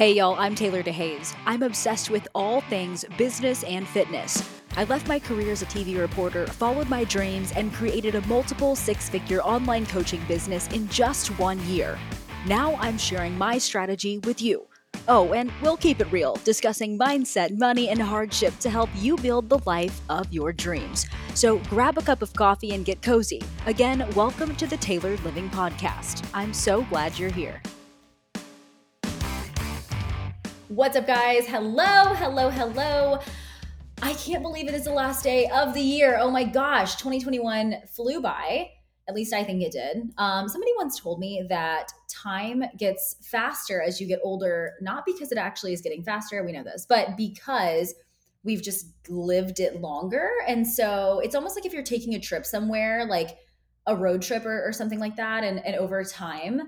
Hey y'all, I'm Taylor DeHaze. I'm obsessed with all things business and fitness. I left my career as a TV reporter, followed my dreams, and created a multiple six figure online coaching business in just one year. Now I'm sharing my strategy with you. Oh, and we'll keep it real, discussing mindset, money, and hardship to help you build the life of your dreams. So grab a cup of coffee and get cozy. Again, welcome to the Tailored Living Podcast. I'm so glad you're here. What's up, guys? Hello, hello, hello. I can't believe it is the last day of the year. Oh my gosh, 2021 flew by. At least I think it did. Um, somebody once told me that time gets faster as you get older, not because it actually is getting faster, we know this, but because we've just lived it longer. And so it's almost like if you're taking a trip somewhere, like a road trip or, or something like that, and, and over time,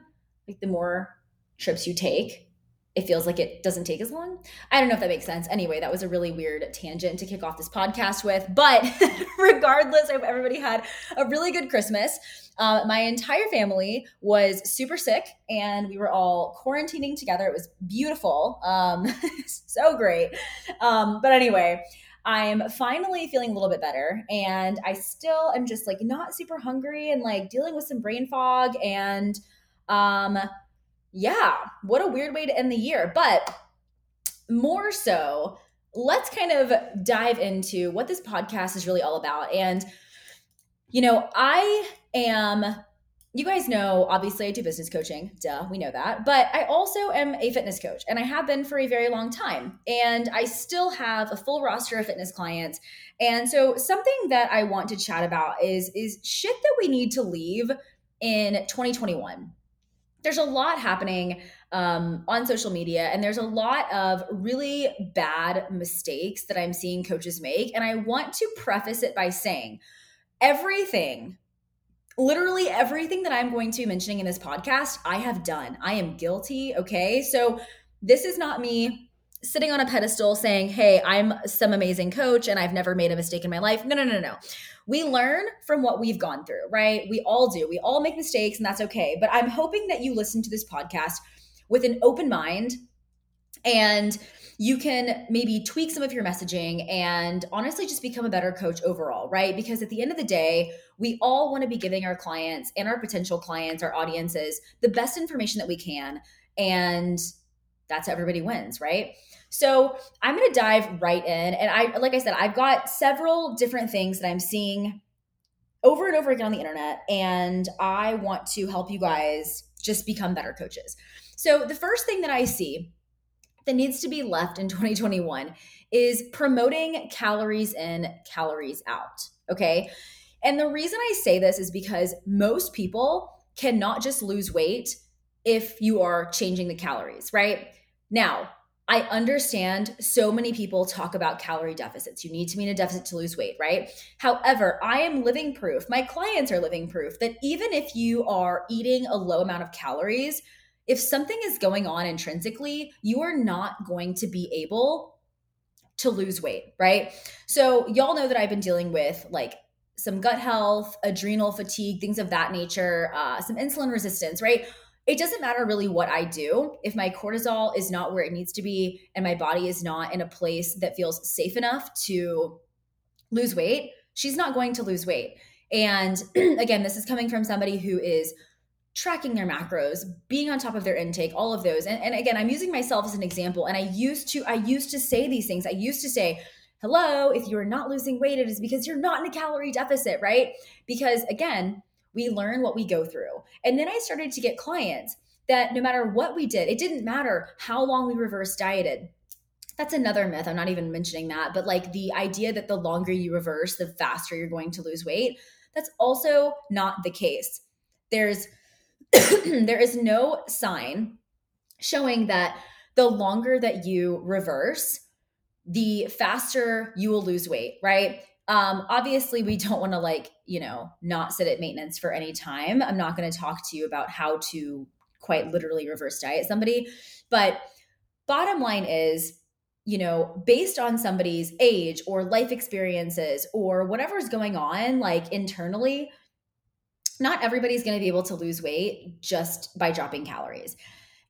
like the more trips you take, it feels like it doesn't take as long. I don't know if that makes sense. Anyway, that was a really weird tangent to kick off this podcast with. But regardless, I hope everybody had a really good Christmas. Uh, my entire family was super sick and we were all quarantining together. It was beautiful. Um, so great. Um, but anyway, I'm finally feeling a little bit better and I still am just like not super hungry and like dealing with some brain fog and um yeah, what a weird way to end the year. But more so, let's kind of dive into what this podcast is really all about. And, you know, I am, you guys know, obviously, I do business coaching. Duh, we know that. But I also am a fitness coach, and I have been for a very long time. And I still have a full roster of fitness clients. And so, something that I want to chat about is, is shit that we need to leave in 2021 there's a lot happening um, on social media, and there's a lot of really bad mistakes that I'm seeing coaches make. And I want to preface it by saying everything, literally everything that I'm going to be mentioning in this podcast, I have done. I am guilty. Okay. So this is not me sitting on a pedestal saying, Hey, I'm some amazing coach and I've never made a mistake in my life. No, no, no, no we learn from what we've gone through, right? We all do. We all make mistakes, and that's okay. But I'm hoping that you listen to this podcast with an open mind and you can maybe tweak some of your messaging and honestly just become a better coach overall, right? Because at the end of the day, we all want to be giving our clients and our potential clients, our audiences, the best information that we can. And that's how everybody wins, right? So I'm going to dive right in. And I, like I said, I've got several different things that I'm seeing over and over again on the internet. And I want to help you guys just become better coaches. So the first thing that I see that needs to be left in 2021 is promoting calories in, calories out. Okay. And the reason I say this is because most people cannot just lose weight if you are changing the calories, right? Now, I understand so many people talk about calorie deficits. You need to be in a deficit to lose weight, right? However, I am living proof, my clients are living proof that even if you are eating a low amount of calories, if something is going on intrinsically, you are not going to be able to lose weight, right? So, y'all know that I've been dealing with like some gut health, adrenal fatigue, things of that nature, uh, some insulin resistance, right? It doesn't matter really what I do if my cortisol is not where it needs to be and my body is not in a place that feels safe enough to lose weight, she's not going to lose weight. And again, this is coming from somebody who is tracking their macros, being on top of their intake, all of those. And, and again, I'm using myself as an example. And I used to, I used to say these things. I used to say, hello, if you're not losing weight, it is because you're not in a calorie deficit, right? Because again, we learn what we go through. And then I started to get clients that no matter what we did, it didn't matter how long we reverse dieted. That's another myth. I'm not even mentioning that. But like the idea that the longer you reverse, the faster you're going to lose weight, that's also not the case. There's there is no sign showing that the longer that you reverse, the faster you will lose weight, right? Um, obviously, we don't want to like, you know, not sit at maintenance for any time. I'm not going to talk to you about how to quite literally reverse diet somebody. But bottom line is, you know, based on somebody's age or life experiences or whatever's going on, like internally, not everybody's going to be able to lose weight just by dropping calories.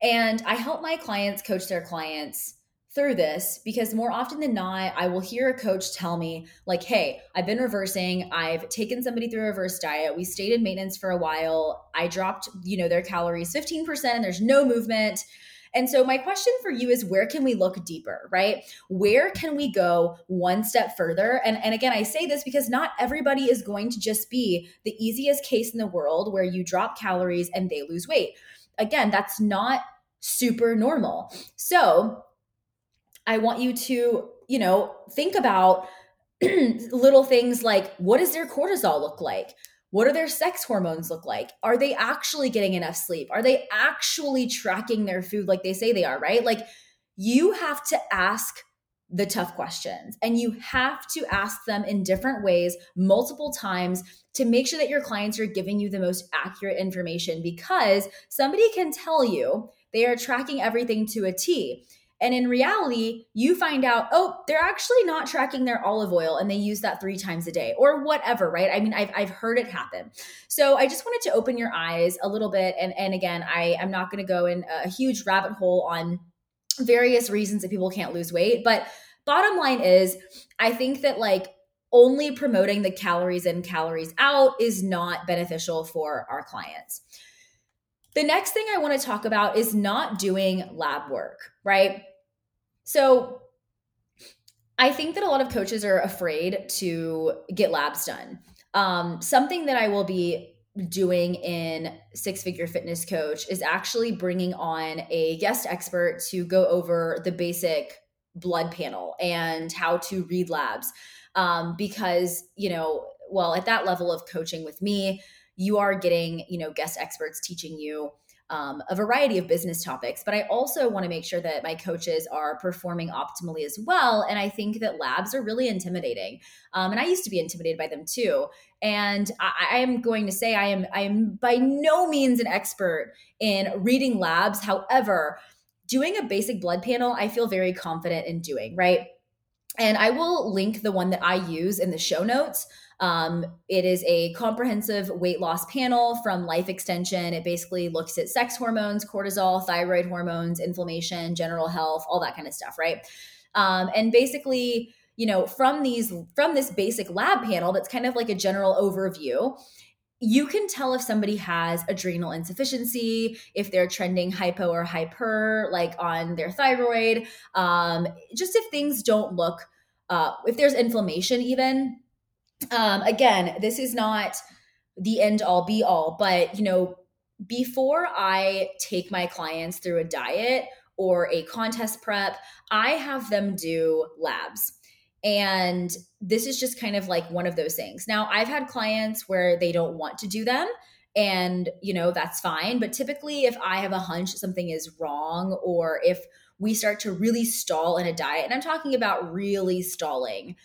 And I help my clients coach their clients through this because more often than not, I will hear a coach tell me, like, hey, I've been reversing. I've taken somebody through a reverse diet. We stayed in maintenance for a while. I dropped, you know, their calories 15% and there's no movement. And so, my question for you is where can we look deeper, right? Where can we go one step further? And, and again, I say this because not everybody is going to just be the easiest case in the world where you drop calories and they lose weight. Again, that's not super normal. So, I want you to, you know, think about little things like what does their cortisol look like? What do their sex hormones look like? Are they actually getting enough sleep? Are they actually tracking their food like they say they are, right? Like you have to ask the tough questions and you have to ask them in different ways multiple times to make sure that your clients are giving you the most accurate information because somebody can tell you they are tracking everything to a T and in reality, you find out, oh, they're actually not tracking their olive oil and they use that three times a day or whatever, right? I mean, I've, I've heard it happen. So I just wanted to open your eyes a little bit. And, and again, I am not going to go in a huge rabbit hole on various reasons that people can't lose weight. But bottom line is, I think that like only promoting the calories in, calories out is not beneficial for our clients. The next thing I want to talk about is not doing lab work, right? So I think that a lot of coaches are afraid to get labs done. Um, something that I will be doing in Six Figure Fitness Coach is actually bringing on a guest expert to go over the basic blood panel and how to read labs. Um, because, you know, well, at that level of coaching with me, you are getting, you know, guest experts teaching you um, a variety of business topics, but I also want to make sure that my coaches are performing optimally as well. And I think that labs are really intimidating, um, and I used to be intimidated by them too. And I, am going to say I am I am by no means an expert in reading labs. However, doing a basic blood panel, I feel very confident in doing. Right. And I will link the one that I use in the show notes. Um, it is a comprehensive weight loss panel from Life Extension. It basically looks at sex hormones, cortisol, thyroid hormones, inflammation, general health, all that kind of stuff, right? Um, and basically, you know, from these from this basic lab panel, that's kind of like a general overview you can tell if somebody has adrenal insufficiency, if they're trending hypo or hyper, like on their thyroid. Um, just if things don't look, uh, if there's inflammation, even. Um, again, this is not the end all be all, but you know, before I take my clients through a diet or a contest prep, I have them do labs. And this is just kind of like one of those things. Now, I've had clients where they don't want to do them and you know that's fine but typically if i have a hunch something is wrong or if we start to really stall in a diet and i'm talking about really stalling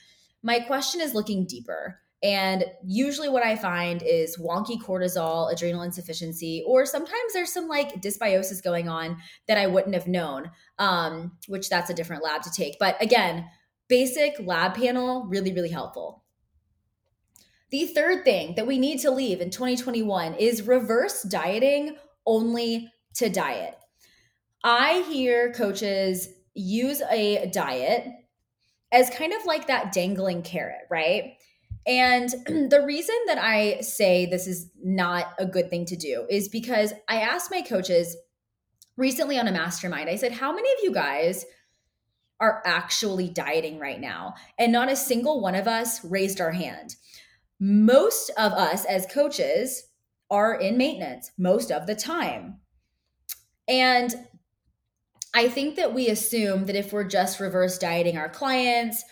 my question is looking deeper and usually what i find is wonky cortisol adrenal insufficiency or sometimes there's some like dysbiosis going on that i wouldn't have known um, which that's a different lab to take but again basic lab panel, really, really helpful. The third thing that we need to leave in 2021 is reverse dieting only to diet. I hear coaches use a diet as kind of like that dangling carrot, right? And the reason that I say this is not a good thing to do is because I asked my coaches recently on a mastermind, I said, How many of you guys are actually dieting right now. And not a single one of us raised our hand. Most of us as coaches are in maintenance most of the time. And I think that we assume that if we're just reverse dieting our clients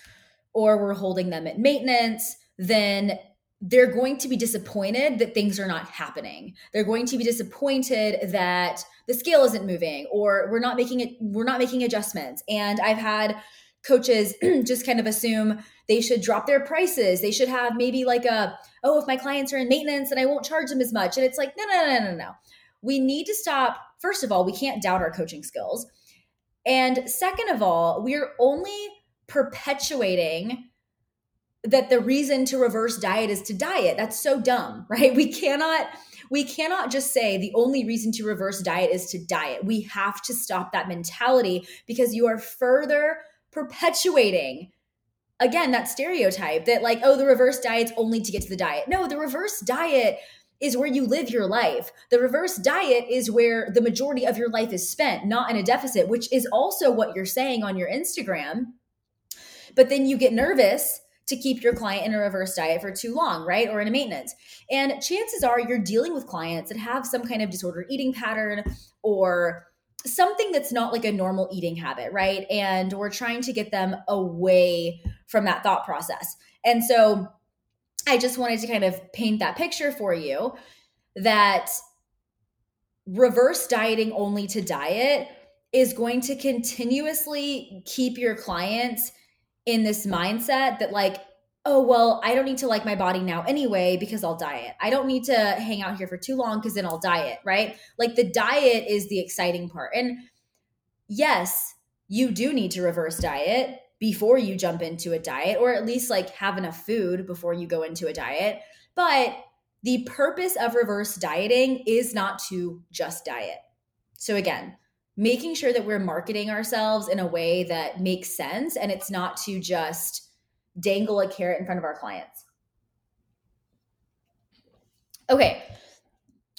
or we're holding them at maintenance, then they're going to be disappointed that things are not happening. They're going to be disappointed that the scale isn't moving or we're not making it we're not making adjustments. And I've had coaches just kind of assume they should drop their prices. They should have maybe like a, oh, if my clients are in maintenance, then I won't charge them as much. And it's like, no, no, no, no, no. We need to stop. First of all, we can't doubt our coaching skills. And second of all, we're only perpetuating that the reason to reverse diet is to diet. That's so dumb, right? We cannot we cannot just say the only reason to reverse diet is to diet. We have to stop that mentality because you are further perpetuating again that stereotype that like oh the reverse diet's only to get to the diet. No, the reverse diet is where you live your life. The reverse diet is where the majority of your life is spent, not in a deficit, which is also what you're saying on your Instagram. But then you get nervous to keep your client in a reverse diet for too long, right? Or in a maintenance. And chances are you're dealing with clients that have some kind of disordered eating pattern or something that's not like a normal eating habit, right? And we're trying to get them away from that thought process. And so I just wanted to kind of paint that picture for you that reverse dieting only to diet is going to continuously keep your clients in this mindset that like oh well i don't need to like my body now anyway because i'll diet. I don't need to hang out here for too long because then i'll diet right? Like the diet is the exciting part. And yes you do need to reverse diet before you jump into a diet or at least like have enough food before you go into a diet but the purpose of reverse dieting is not to just diet so again making sure that we're marketing ourselves in a way that makes sense and it's not to just dangle a carrot in front of our clients. Okay.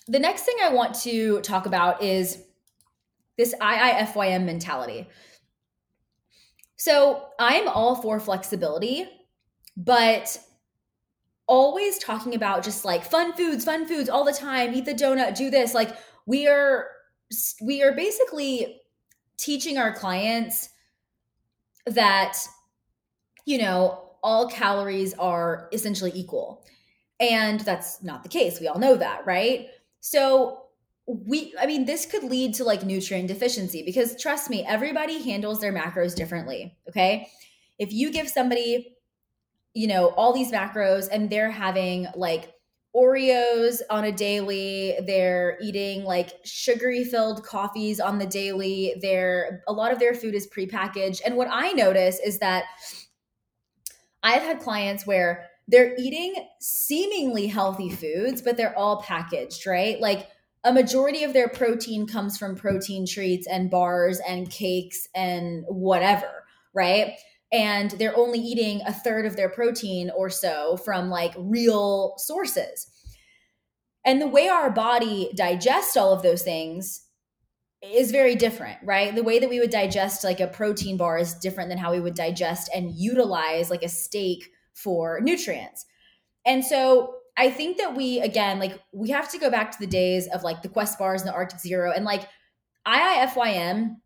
The next thing I want to talk about is this IIFYM mentality. So I'm all for flexibility, but always talking about just like fun foods, fun foods all the time, eat the donut, do this. Like we are we are basically teaching our clients that you know all calories are essentially equal and that's not the case we all know that right so we i mean this could lead to like nutrient deficiency because trust me everybody handles their macros differently okay if you give somebody you know all these macros and they're having like Oreos on a daily. They're eating like sugary filled coffees on the daily. They're a lot of their food is prepackaged. And what I notice is that I've had clients where they're eating seemingly healthy foods, but they're all packaged, right? Like a majority of their protein comes from protein treats and bars and cakes and whatever, right? and they're only eating a third of their protein or so from like real sources. And the way our body digests all of those things is very different, right? The way that we would digest like a protein bar is different than how we would digest and utilize like a steak for nutrients. And so I think that we, again, like we have to go back to the days of like the Quest bars and the Arctic Zero and like IIFYM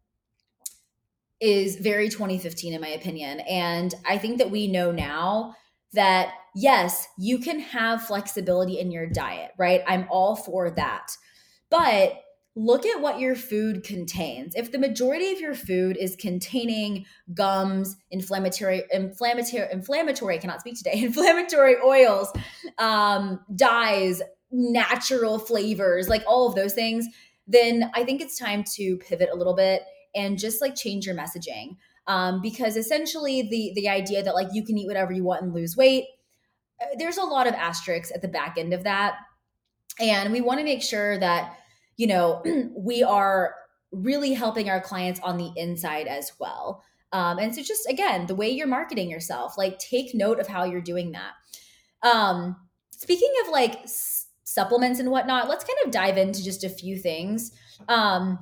is very 2015 in my opinion and i think that we know now that yes you can have flexibility in your diet right? I'm all for that. But look at what your food contains if the majority of your food is containing gums inflammatory inflammatory inflammatory cannot speak today inflammatory oils um, dyes natural flavors like all of those things then i think it's time to pivot a little bit and just like change your messaging. Um, because essentially the the idea that like you can eat whatever you want and lose weight, uh, there's a lot of asterisks at the back end of that. And we want to make sure that, you know, we are really helping our clients on the inside as well. Um, and so just again, the way you're marketing yourself, like take note of how you're doing that. Um, speaking of like s- supplements and whatnot, let's kind of dive into just a few things. Um,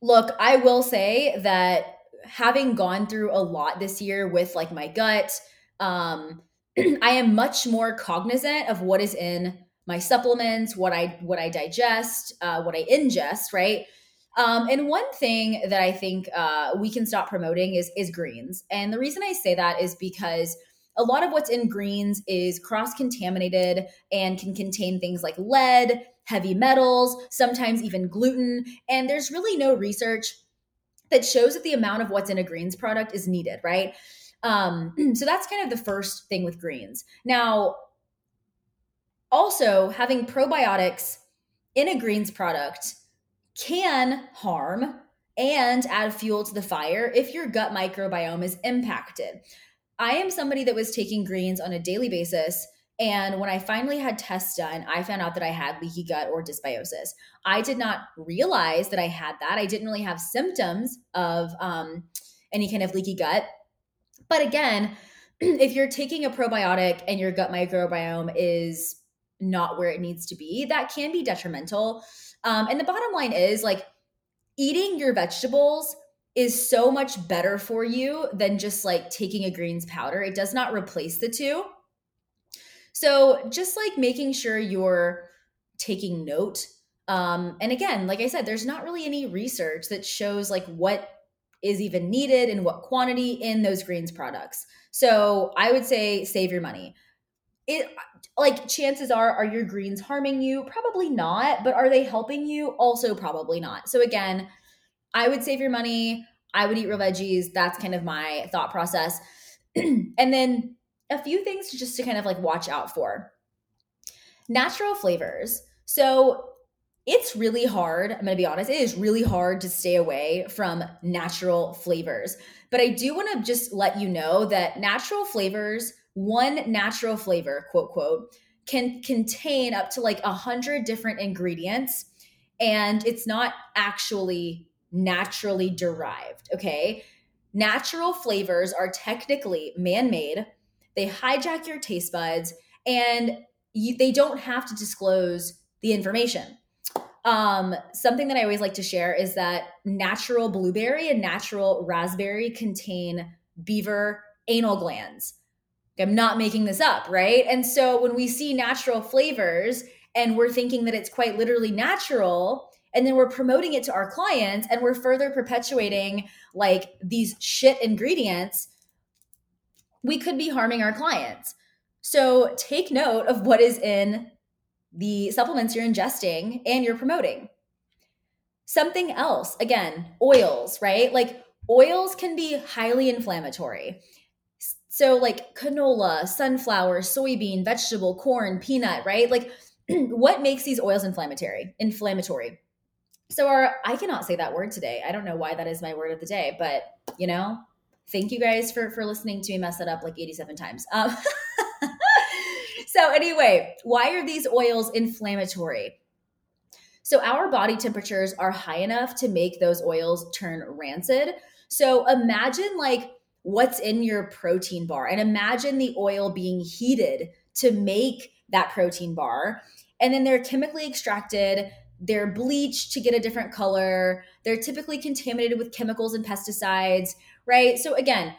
Look, I will say that having gone through a lot this year with like my gut, um, I am much more cognizant of what is in my supplements, what I what I digest, uh, what I ingest, right? Um, and one thing that I think uh, we can stop promoting is is greens, and the reason I say that is because a lot of what's in greens is cross contaminated and can contain things like lead, heavy metals, sometimes even gluten. And there's really no research that shows that the amount of what's in a greens product is needed, right? Um, so that's kind of the first thing with greens. Now, also having probiotics in a greens product can harm and add fuel to the fire if your gut microbiome is impacted. I am somebody that was taking greens on a daily basis And when I finally had tests done, I found out that I had leaky gut or dysbiosis. I did not realize that I had that. I didn't really have symptoms of um, any kind of leaky gut. But again, if you're taking a probiotic and your gut microbiome is not where it needs to be, that can be detrimental. Um, and the bottom line is like eating your vegetables is so much better for you than just like taking a greens powder. It does not replace the two. So just like making sure you're taking note. Um, and again, like I said, there's not really any research that shows like what is even needed and what quantity in those greens products. So I would say save your money. It like chances are are your greens harming you? Probably not, but are they helping you? Also probably not. So again, I would save your money. I would eat real veggies. That's kind of my thought process. and then a few things just to kind of like watch out for. Natural flavors. So it's really hard. I'm going to be honest. It is really hard to stay away from natural flavors. But I do want to just let you know that natural flavors, one natural flavor, quote, quote, can contain up to like a hundred different ingredients. And it's not actually naturally derived. Okay. Natural flavors are technically man made, they hijack your taste buds, and you, they don't have to disclose the information. Um, something that I always like to share is that natural blueberry and natural raspberry contain beaver anal glands. I'm not making this up, right? And so when we see natural flavors and we're thinking that it's quite literally natural, and then we're promoting it to our clients and we're further perpetuating like these shit ingredients, we could be harming our clients. So take note of what is in the supplements you're ingesting and you're promoting. Something else, again, oils, right? Like oils can be highly inflammatory. So, like canola, sunflower, soybean, vegetable, corn, peanut, right? Like, what makes these oils inflammatory? Inflammatory. So, our I cannot say that word today. I don't know why that is my word of the day, but you know, thank you guys for for listening to me mess that up like 87 times. Um, so, anyway, why are these oils inflammatory? So, our body temperatures are high enough to make those oils turn rancid. So, imagine like what's in your protein bar and imagine the oil being heated to make that protein bar. And then they're chemically extracted, they're bleached to get a different color, they're typically contaminated with chemicals and pesticides, right? So, again,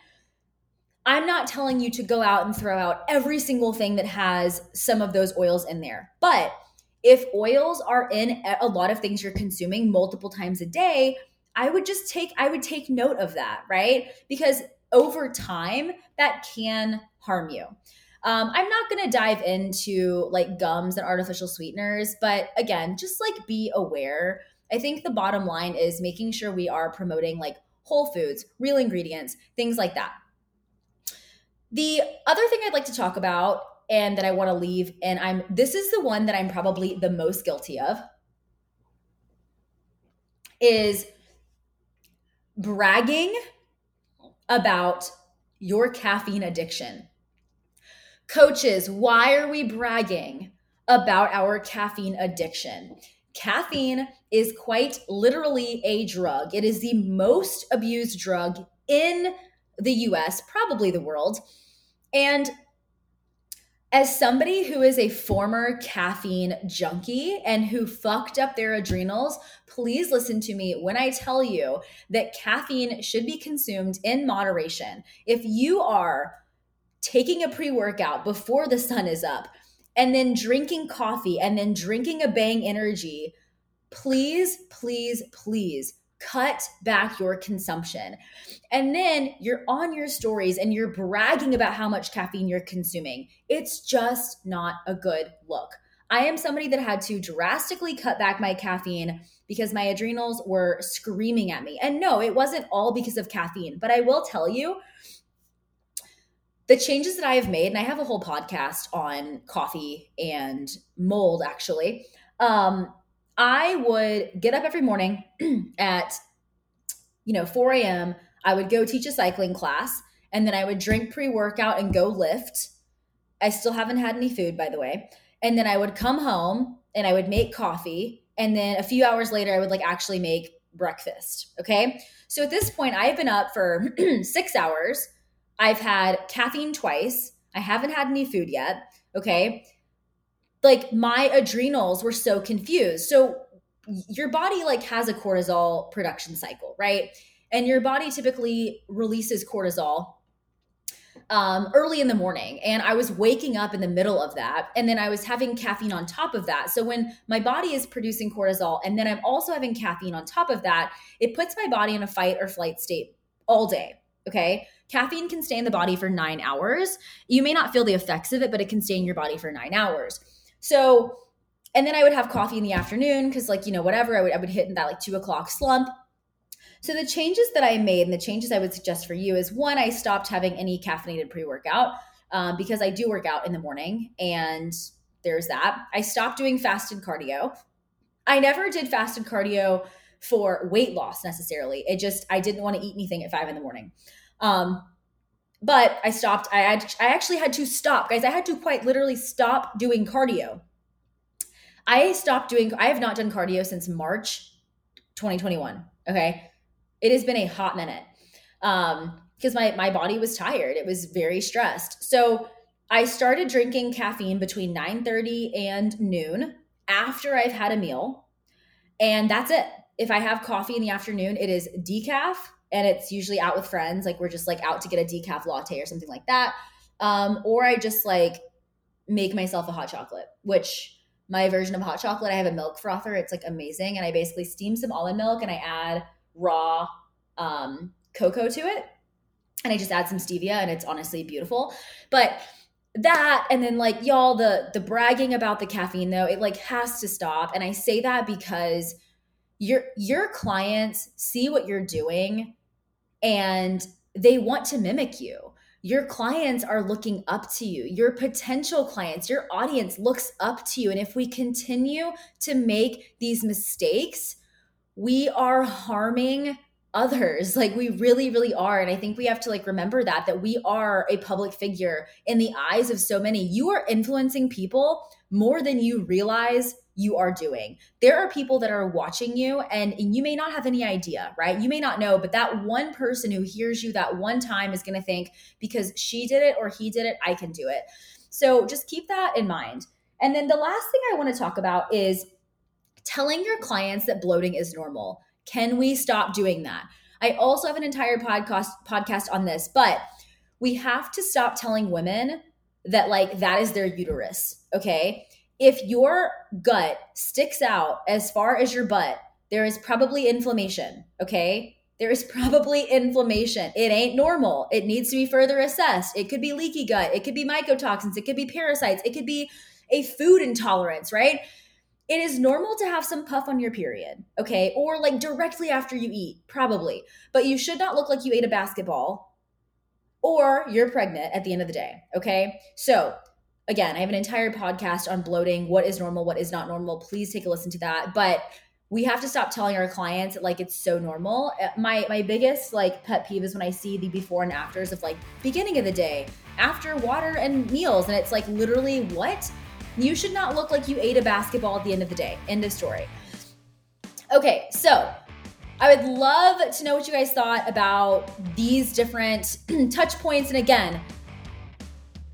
I'm not telling you to go out and throw out every single thing that has some of those oils in there. But if oils are in a lot of things you're consuming multiple times a day, I would just take I would take note of that, right? Because over time that can harm you. Um, I'm not going to dive into like gums and artificial sweeteners, but again, just like be aware. I think the bottom line is making sure we are promoting like whole foods, real ingredients, things like that. The other thing I'd like to talk about and that I want to leave, and I'm this is the one that I'm probably the most guilty of, is bragging about your caffeine addiction. Coaches, why are we bragging about our caffeine addiction? Caffeine is quite literally a drug. It is the most abused drug in the US, probably the world. And as somebody who is a former caffeine junkie and who fucked up their adrenals, please listen to me when I tell you that caffeine should be consumed in moderation. If you are taking a pre workout before the sun is up and then drinking coffee and then drinking a bang energy, please, please, please cut back your consumption. And then you're on your stories and you're bragging about how much caffeine you're consuming. It's just not a good look. I am somebody that had to drastically cut back my caffeine because my adrenals were screaming at me. And no, it wasn't all because of caffeine, but I will tell you the changes that I have made, and I have a whole podcast on coffee and mold actually. Um, I would get up every morning at, you know, 4 a.m. I would go teach a cycling class and then I would drink pre workout and go lift. I still haven't had any food, by the way. And then I would come home and I would make coffee. And then a few hours later, I would like actually make breakfast. Okay. So at this point, I've been up for six hours. I've had caffeine twice. I haven't had any food yet. Okay. Like my adrenals were so confused. So your body like has a cortisol production cycle, right? And your body typically releases cortisol um, early in the morning and I was waking up in the middle of that. And then I was having caffeine on top of that. So when my body is producing cortisol and then I'm also having caffeine on top of that, it puts my body in a fight or flight state all day. Okay. Caffeine can stay in the body for nine hours. You may not feel the effects of it, but it can stay in your body for nine hours. So, and then I would have coffee in the afternoon because, like, you know, whatever, I would, I would hit in that like two o'clock slump. So the changes that I made and the changes I would suggest for you is one, I stopped having any caffeinated pre workout um, because I do work out in the morning, and there's that. I stopped doing fasted cardio. I never did fasted cardio for weight loss necessarily. It just I didn't want to eat anything at five in the morning. Um, but I stopped. I had, I actually had to stop, guys. I had to quite literally stop doing cardio. I stopped doing. I have not done cardio since March 2021. Okay, it has been a hot minute um because my my body was tired it was very stressed so i started drinking caffeine between 9:30 and noon after i've had a meal and that's it if i have coffee in the afternoon it is decaf and it's usually out with friends like we're just like out to get a decaf latte or something like that um or i just like make myself a hot chocolate which my version of hot chocolate i have a milk frother it's like amazing and i basically steam some almond milk and i add raw um, cocoa to it. And I just add some stevia and it's honestly beautiful. But that and then like y'all the the bragging about the caffeine though it like has to stop and i say that because your your clients see what you're doing and they want to mimic you. Your clients are looking up to you. Your potential clients your audience looks up to you. And if we continue to make these mistakes we are harming others. Like we really really are. And i think we have to like remember that that we are a public figure in the eyes of so many. You are influencing people more than you realize you are doing there are people that are watching you and, you may not have any idea right you may not know but that one person who hears you that one time is going to think because she did it or he did it i can do it so just keep that in mind and then the last thing i want to talk about is telling your clients that bloating is normal. Can we stop doing that? I also have an entire podcast podcast on this, but we have to stop telling women that like that is their uterus, okay? If your gut sticks out as far as your butt, there is probably inflammation, okay? There is probably inflammation. It ain't normal. It needs to be further assessed. It could be leaky gut, it could be mycotoxins, it could be parasites, it could be a food intolerance, right? it is normal to have some puff on your period, okay? Or like directly after you eat, probably. But you should not look like you ate a basketball or you're pregnant at the end of the day, okay? So, again, I have an entire podcast on bloating, what is normal, what is not normal. Please take a listen to that. But we have to stop telling our clients like it's so normal. Uh, my my biggest like pet peeve is when I see the before and afters of like beginning of the day, after water and meals and it's like literally what? You should not look like you ate a basketball at the end of the day. End of story. Okay, so I would love to know what you guys thought about these different touch points. And again,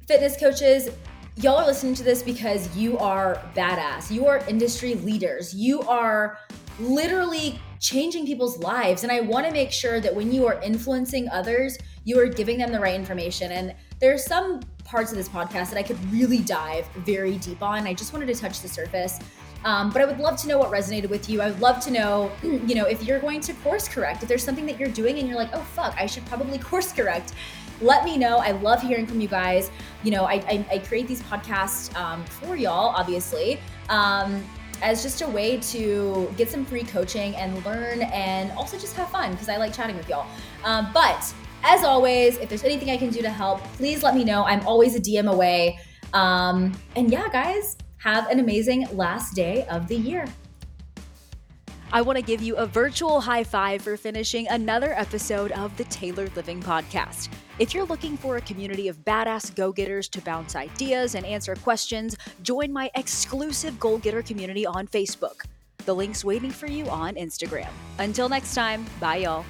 fitness coaches, y'all are listening to this because you are badass. You are industry leaders. You are literally changing people's lives. And I want to make sure that when you are influencing others, you are giving them the right information. And there are some parts of this podcast that I could really dive very deep on. I just wanted to touch the surface. Um, but I would love to know what resonated with you. I would love to know, you know, if you're going to course correct, if there's something that you're doing and you're like, oh, fuck, I should probably course correct. Let me know. I love hearing from you guys. You know, I, I, I create these podcasts um, for y'all, obviously. Um, as just a way to get some free coaching and learn and also just have fun because I like chatting with y'all. Um, but as always, if there's anything I can do to help, please let me know. I'm always a DM away. Um, and yeah, guys, have an amazing last day of the year. I want to give you a virtual high five for finishing another episode of the Tailored Living Podcast. If you're looking for a community of badass go getters to bounce ideas and answer questions, join my exclusive Goal Getter community on Facebook. The link's waiting for you on Instagram. Until next time, bye, y'all.